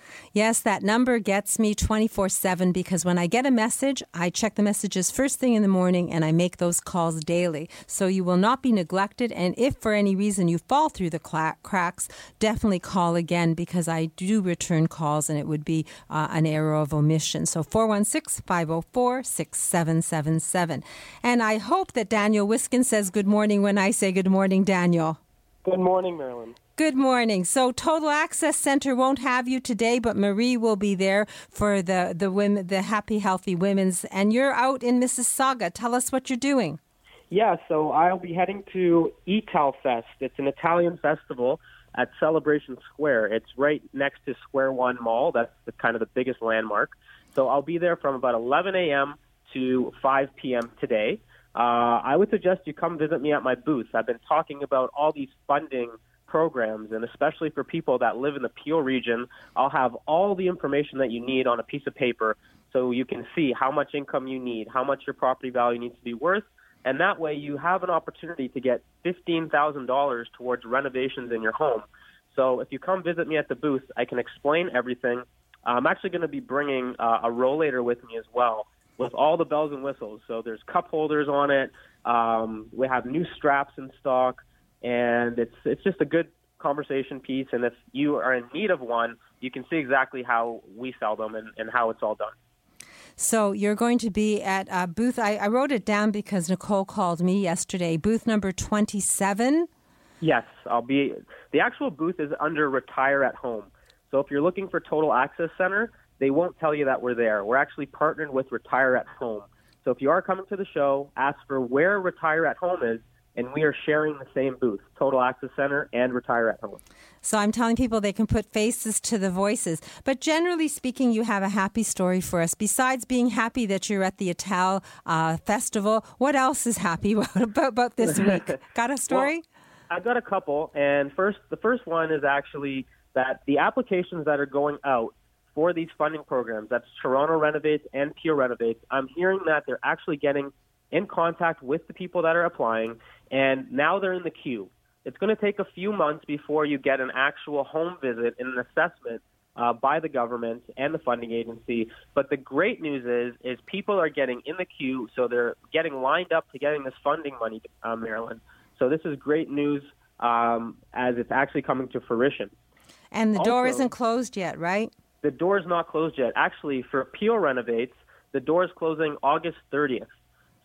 Yes, that number gets me 24 7 because when I get a message, I check the messages first thing in the morning and I make those calls daily. So you will not be neglected. And if for any reason you fall through the cracks, definitely call again because I do return calls and it would be uh, an error of omission. So 416 504 6777. And I hope that Daniel Wiskin says good morning when I say good morning, Daniel. Good morning, Marilyn. Good morning. So Total Access Center won't have you today, but Marie will be there for the the women, the Happy Healthy Women's, and you're out in Mississauga. Tell us what you're doing. Yeah, so I'll be heading to Ital Fest. It's an Italian festival at Celebration Square. It's right next to Square One Mall. That's the kind of the biggest landmark. So I'll be there from about 11 a.m. to 5 p.m. today. Uh, I would suggest you come visit me at my booth. I've been talking about all these funding programs, and especially for people that live in the Peel region, I'll have all the information that you need on a piece of paper so you can see how much income you need, how much your property value needs to be worth, and that way you have an opportunity to get $15,000 towards renovations in your home. So if you come visit me at the booth, I can explain everything. I'm actually going to be bringing uh, a rollator with me as well. with all the bells and whistles. So there's cup holders on it. Um, we have new straps in stock, and it's it's just a good conversation piece. And if you are in need of one, you can see exactly how we sell them and, and how it's all done. So you're going to be at uh, booth. I, I wrote it down because Nicole called me yesterday. Booth number 27. Yes, I'll be. The actual booth is under Retire at Home. So if you're looking for Total Access Center, they won't tell you that we're there. We're actually partnered with Retire at Home. So if you are coming to the show, ask for where Retire at Home is, and we are sharing the same booth, Total Access Center and Retire at Home. So I'm telling people they can put faces to the voices. But generally speaking, you have a happy story for us. Besides being happy that you're at the Ital uh, Festival, what else is happy about, about this week? Got a story? Well, I've got a couple. And first, the first one is actually that the applications that are going out for these funding programs, that's Toronto Renovates and Peel Renovates, I'm hearing that they're actually getting in contact with the people that are applying, and now they're in the queue. It's going to take a few months before you get an actual home visit and an assessment uh, by the government and the funding agency. But the great news is, is people are getting in the queue, so they're getting lined up to getting this funding money, uh, Marilyn. So this is great news um, as it's actually coming to fruition. And the also, door isn't closed yet, right? The door is not closed yet. Actually, for Peel Renovates, the door is closing August 30th.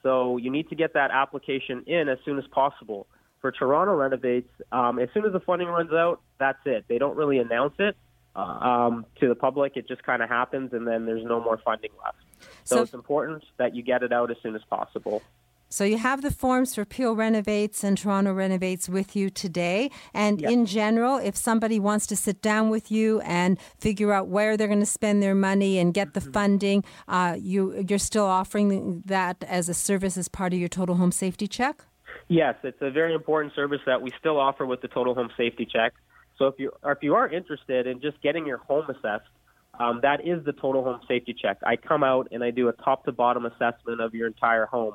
So you need to get that application in as soon as possible. For Toronto Renovates, um, as soon as the funding runs out, that's it. They don't really announce it uh, um, to the public. It just kind of happens, and then there's no more funding left. So, so it's important that you get it out as soon as possible. So you have the forms for Peel Renovates and Toronto Renovates with you today. And in general, if somebody wants to sit down with you and figure out where they're going to spend their money and get the mm-hmm. funding, uh, you you're still offering that as a service as part of your Total Home Safety Check. Yes, it's a very important service that we still offer with the Total Home Safety Check. So if you if you are interested in just getting your home assessed, um, that is the Total Home Safety Check. I come out and I do a top to bottom assessment of your entire home.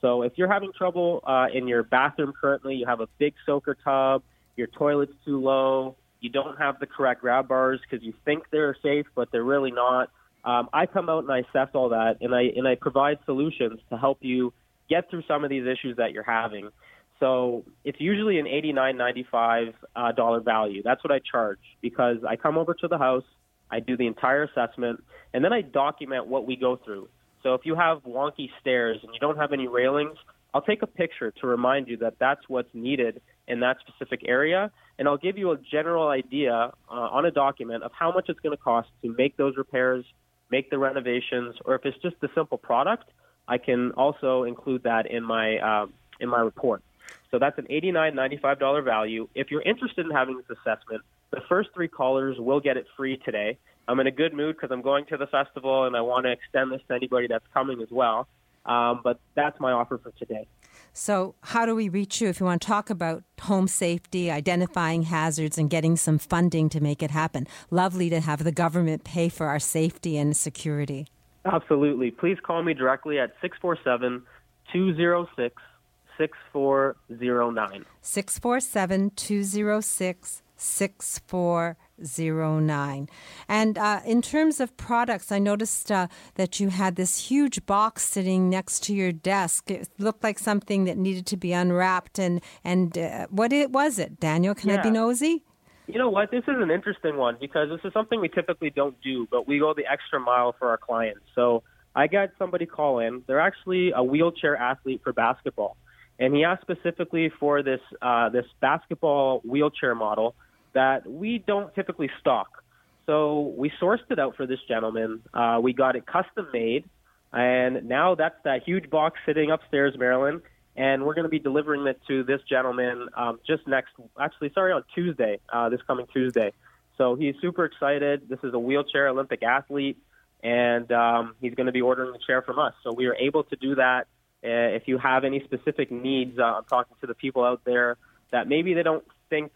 So if you're having trouble uh, in your bathroom currently, you have a big soaker tub, your toilet's too low, you don't have the correct grab bars because you think they're safe, but they're really not. Um, I come out and I assess all that, and I and I provide solutions to help you get through some of these issues that you're having. So it's usually an eighty-nine ninety-five uh, dollar value. That's what I charge because I come over to the house, I do the entire assessment, and then I document what we go through. So if you have wonky stairs and you don't have any railings, I'll take a picture to remind you that that's what's needed in that specific area, and I'll give you a general idea uh, on a document of how much it's going to cost to make those repairs, make the renovations, or if it's just a simple product, I can also include that in my uh, in my report. So that's an eighty-nine ninety-five dollar value. If you're interested in having this assessment, the first three callers will get it free today. I'm in a good mood because I'm going to the festival and I want to extend this to anybody that's coming as well. Um, but that's my offer for today. So, how do we reach you if you want to talk about home safety, identifying hazards, and getting some funding to make it happen? Lovely to have the government pay for our safety and security. Absolutely. Please call me directly at 647 206 6409. 647 206 6409. And uh, in terms of products, I noticed uh, that you had this huge box sitting next to your desk. It looked like something that needed to be unwrapped. And, and uh, what it, was it, Daniel? Can yeah. I be nosy? You know what? This is an interesting one because this is something we typically don't do, but we go the extra mile for our clients. So I got somebody call in. They're actually a wheelchair athlete for basketball, and he asked specifically for this uh, this basketball wheelchair model that we don't typically stock. So we sourced it out for this gentleman. Uh, we got it custom made, and now that's that huge box sitting upstairs, Marilyn. And we're going to be delivering it to this gentleman um, just next, actually, sorry, on Tuesday, uh, this coming Tuesday. So he's super excited. This is a wheelchair Olympic athlete, and um, he's going to be ordering the chair from us. So we are able to do that. Uh, if you have any specific needs, uh, I'm talking to the people out there that maybe they don't think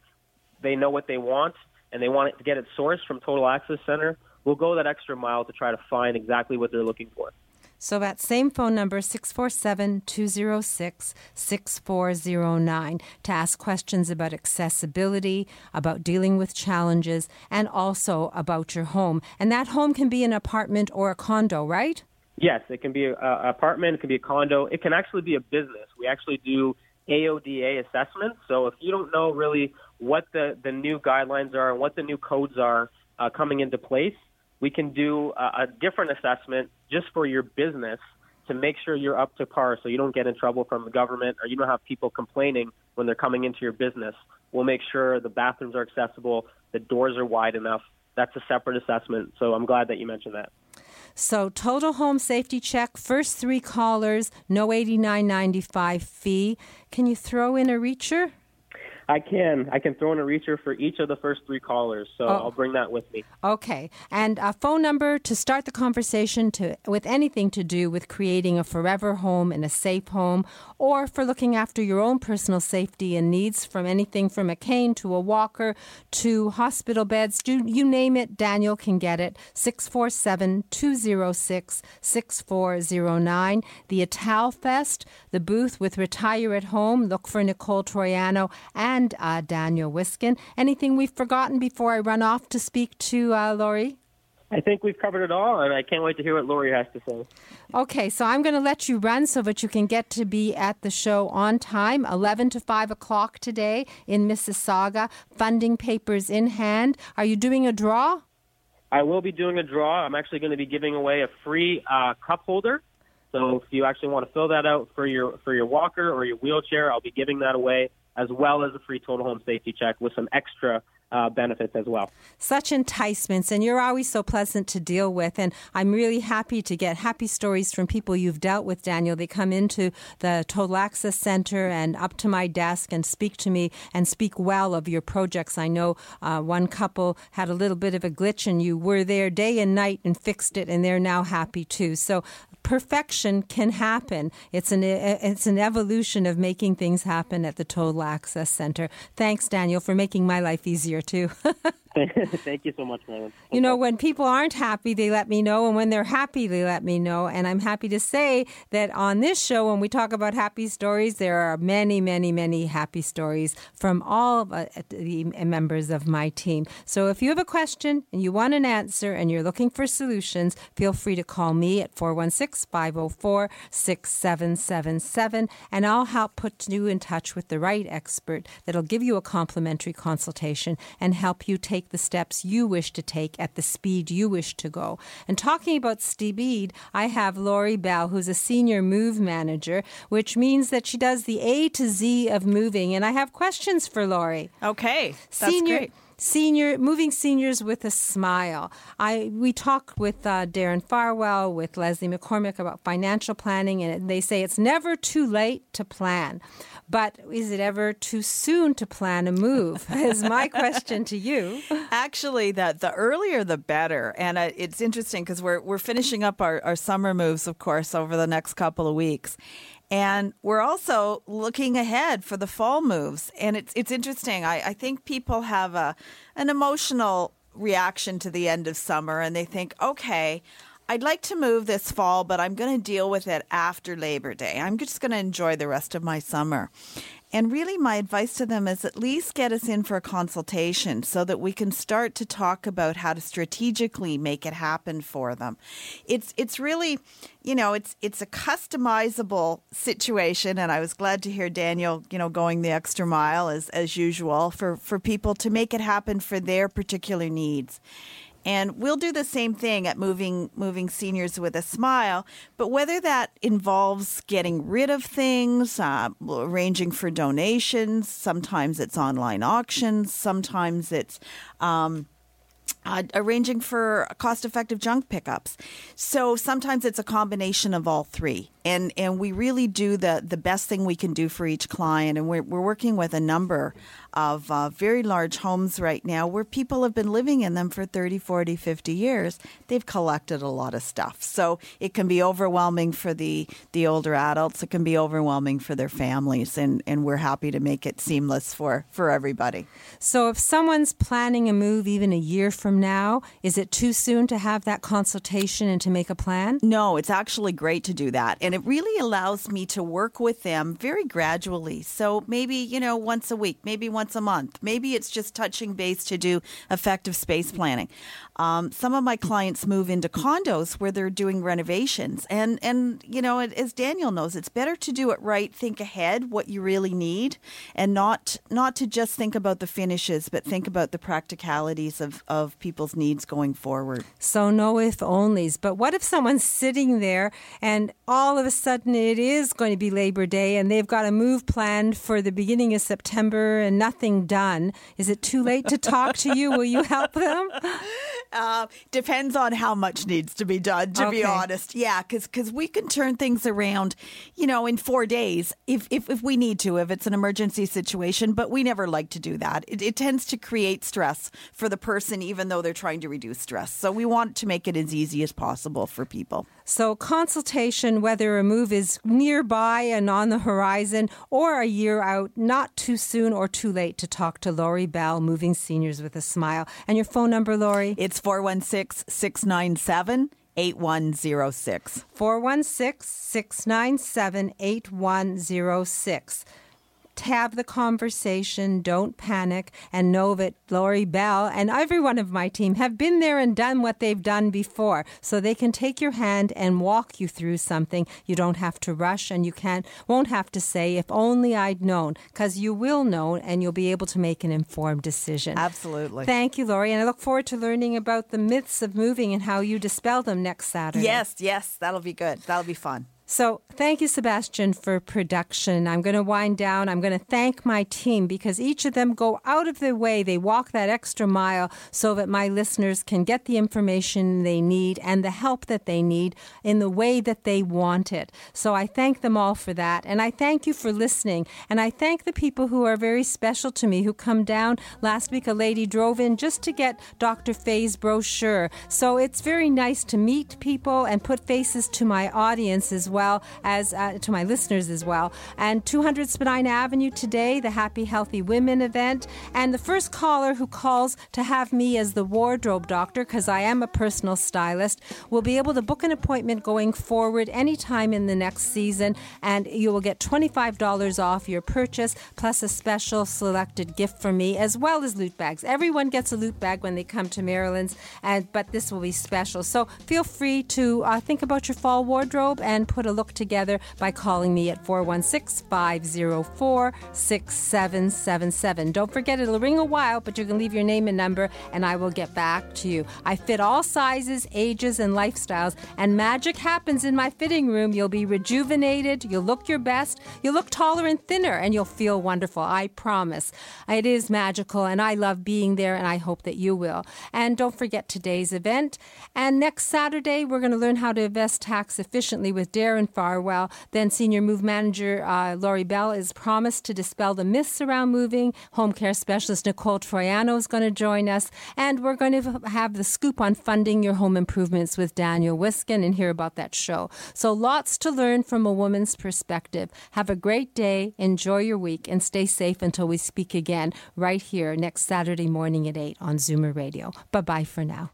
they know what they want and they want it to get it sourced from Total Access Center, we'll go that extra mile to try to find exactly what they're looking for. So that same phone number, 647-206-6409, to ask questions about accessibility, about dealing with challenges, and also about your home. And that home can be an apartment or a condo, right? Yes, it can be an apartment, it can be a condo, it can actually be a business. We actually do AODA assessments. So if you don't know really what the, the new guidelines are and what the new codes are uh, coming into place, we can do a, a different assessment just for your business to make sure you're up to par so you don't get in trouble from the government or you don't have people complaining when they're coming into your business. We'll make sure the bathrooms are accessible, the doors are wide enough. That's a separate assessment. So I'm glad that you mentioned that. So total home safety check, first three callers, no eighty nine ninety five fee. Can you throw in a reacher? I can. I can throw in a reacher for each of the first three callers, so oh. I'll bring that with me. Okay. And a phone number to start the conversation to with anything to do with creating a forever home and a safe home, or for looking after your own personal safety and needs from anything from a cane to a walker to hospital beds. Do you name it, Daniel can get it. 647 206 6409. The Ital Fest, the booth with Retire at Home. Look for Nicole Troiano and and uh, Daniel Wiskin. Anything we've forgotten before I run off to speak to uh, Laurie? I think we've covered it all, and I can't wait to hear what Laurie has to say. Okay, so I'm going to let you run so that you can get to be at the show on time, 11 to 5 o'clock today in Mississauga. Funding papers in hand. Are you doing a draw? I will be doing a draw. I'm actually going to be giving away a free uh, cup holder. So if you actually want to fill that out for your for your walker or your wheelchair, I'll be giving that away as well as a free total home safety check with some extra uh, benefits as well. Such enticements, and you're always so pleasant to deal with. And I'm really happy to get happy stories from people you've dealt with, Daniel. They come into the Total Access Center and up to my desk and speak to me and speak well of your projects. I know uh, one couple had a little bit of a glitch, and you were there day and night and fixed it, and they're now happy too. So perfection can happen. It's an it's an evolution of making things happen at the Total Access Center. Thanks, Daniel, for making my life easier too. Thank you so much, Marilyn. You know, when people aren't happy, they let me know, and when they're happy, they let me know. And I'm happy to say that on this show, when we talk about happy stories, there are many, many, many happy stories from all of uh, the members of my team. So if you have a question and you want an answer and you're looking for solutions, feel free to call me at 416 504 6777, and I'll help put you in touch with the right expert that'll give you a complimentary consultation and help you take take the steps you wish to take at the speed you wish to go. And talking about speed, I have Laurie Bell, who's a senior move manager, which means that she does the A to Z of moving. And I have questions for Laurie. Okay, that's senior, great senior moving seniors with a smile. I we talk with uh, Darren Farwell with Leslie McCormick about financial planning, and they say it's never too late to plan. But is it ever too soon to plan a move? is my question to you. Actually, the the earlier the better. And uh, it's interesting because we're we're finishing up our, our summer moves, of course, over the next couple of weeks. And we're also looking ahead for the fall moves. And it's it's interesting. I, I think people have a an emotional reaction to the end of summer and they think, okay, I'd like to move this fall, but I'm going to deal with it after Labor Day. I'm just going to enjoy the rest of my summer. And really, my advice to them is at least get us in for a consultation so that we can start to talk about how to strategically make it happen for them. It's it's really, you know, it's it's a customizable situation, and I was glad to hear Daniel, you know, going the extra mile as as usual for for people to make it happen for their particular needs. And we'll do the same thing at moving moving seniors with a smile. But whether that involves getting rid of things, uh, arranging for donations, sometimes it's online auctions, sometimes it's um, uh, arranging for cost effective junk pickups. So sometimes it's a combination of all three. And, and we really do the, the best thing we can do for each client. And we're, we're working with a number of uh, very large homes right now where people have been living in them for 30, 40, 50 years. They've collected a lot of stuff. So it can be overwhelming for the, the older adults, it can be overwhelming for their families. And, and we're happy to make it seamless for, for everybody. So if someone's planning a move even a year from now, is it too soon to have that consultation and to make a plan? No, it's actually great to do that. And it really allows me to work with them very gradually. So maybe, you know, once a week, maybe once once a month. Maybe it's just touching base to do effective space planning. Um, some of my clients move into condos where they're doing renovations, and and you know, as Daniel knows, it's better to do it right. Think ahead what you really need, and not not to just think about the finishes, but think about the practicalities of of people's needs going forward. So no if onlys. But what if someone's sitting there and all of a sudden it is going to be Labor Day and they've got a move planned for the beginning of September and nothing done? Is it too late to talk to you? Will you help them? Uh, depends on how much needs to be done, to Okay. be honest. Yeah, because we can turn things around, you know, in four days if, if, if we need to, if it's an emergency situation, but we never like to do that. It, it tends to create stress for the person, even though they're trying to reduce stress. So we want to make it as easy as possible for people. So, consultation, whether a move is nearby and on the horizon or a year out, not too soon or too late to talk to Lori Bell, Moving Seniors with a Smile. And your phone number, Lori? It's 416 697 8106. 416 697 8106. Have the conversation, don't panic, and know that Lori Bell and every one of my team have been there and done what they've done before. So they can take your hand and walk you through something. You don't have to rush and you can't, won't have to say, if only I'd known, because you will know and you'll be able to make an informed decision. Absolutely. Thank you, Lori. And I look forward to learning about the myths of moving and how you dispel them next Saturday. Yes, yes, that'll be good. That'll be fun. So, thank you, Sebastian, for production. I'm going to wind down. I'm going to thank my team because each of them go out of their way. They walk that extra mile so that my listeners can get the information they need and the help that they need in the way that they want it. So, I thank them all for that. And I thank you for listening. And I thank the people who are very special to me who come down. Last week, a lady drove in just to get Dr. Faye's brochure. So, it's very nice to meet people and put faces to my audience as well as uh, to my listeners as well. And 200 Spadina Avenue today, the Happy Healthy Women event. And the first caller who calls to have me as the wardrobe doctor, because I am a personal stylist, will be able to book an appointment going forward anytime in the next season. And you will get $25 off your purchase, plus a special selected gift for me, as well as loot bags. Everyone gets a loot bag when they come to Marilyn's, and but this will be special. So feel free to uh, think about your fall wardrobe and put a look together by calling me at 416 504 6777. Don't forget, it'll ring a while, but you can leave your name and number, and I will get back to you. I fit all sizes, ages, and lifestyles, and magic happens in my fitting room. You'll be rejuvenated, you'll look your best, you'll look taller and thinner, and you'll feel wonderful. I promise. It is magical, and I love being there, and I hope that you will. And don't forget today's event. And next Saturday, we're going to learn how to invest tax efficiently with Darren Farwell. Then Senior Move Manager uh, Laurie Bell is promised to dispel the myths around moving. Home care specialist Nicole Troiano is going to join us. And we're going to have the scoop on funding your home improvements with Daniel Wiskin and hear about that show. So lots to learn from a woman's perspective. Have a great day, enjoy your week, and stay safe until we speak again right here next Saturday morning at 8 on Zoomer Radio. Bye bye for now.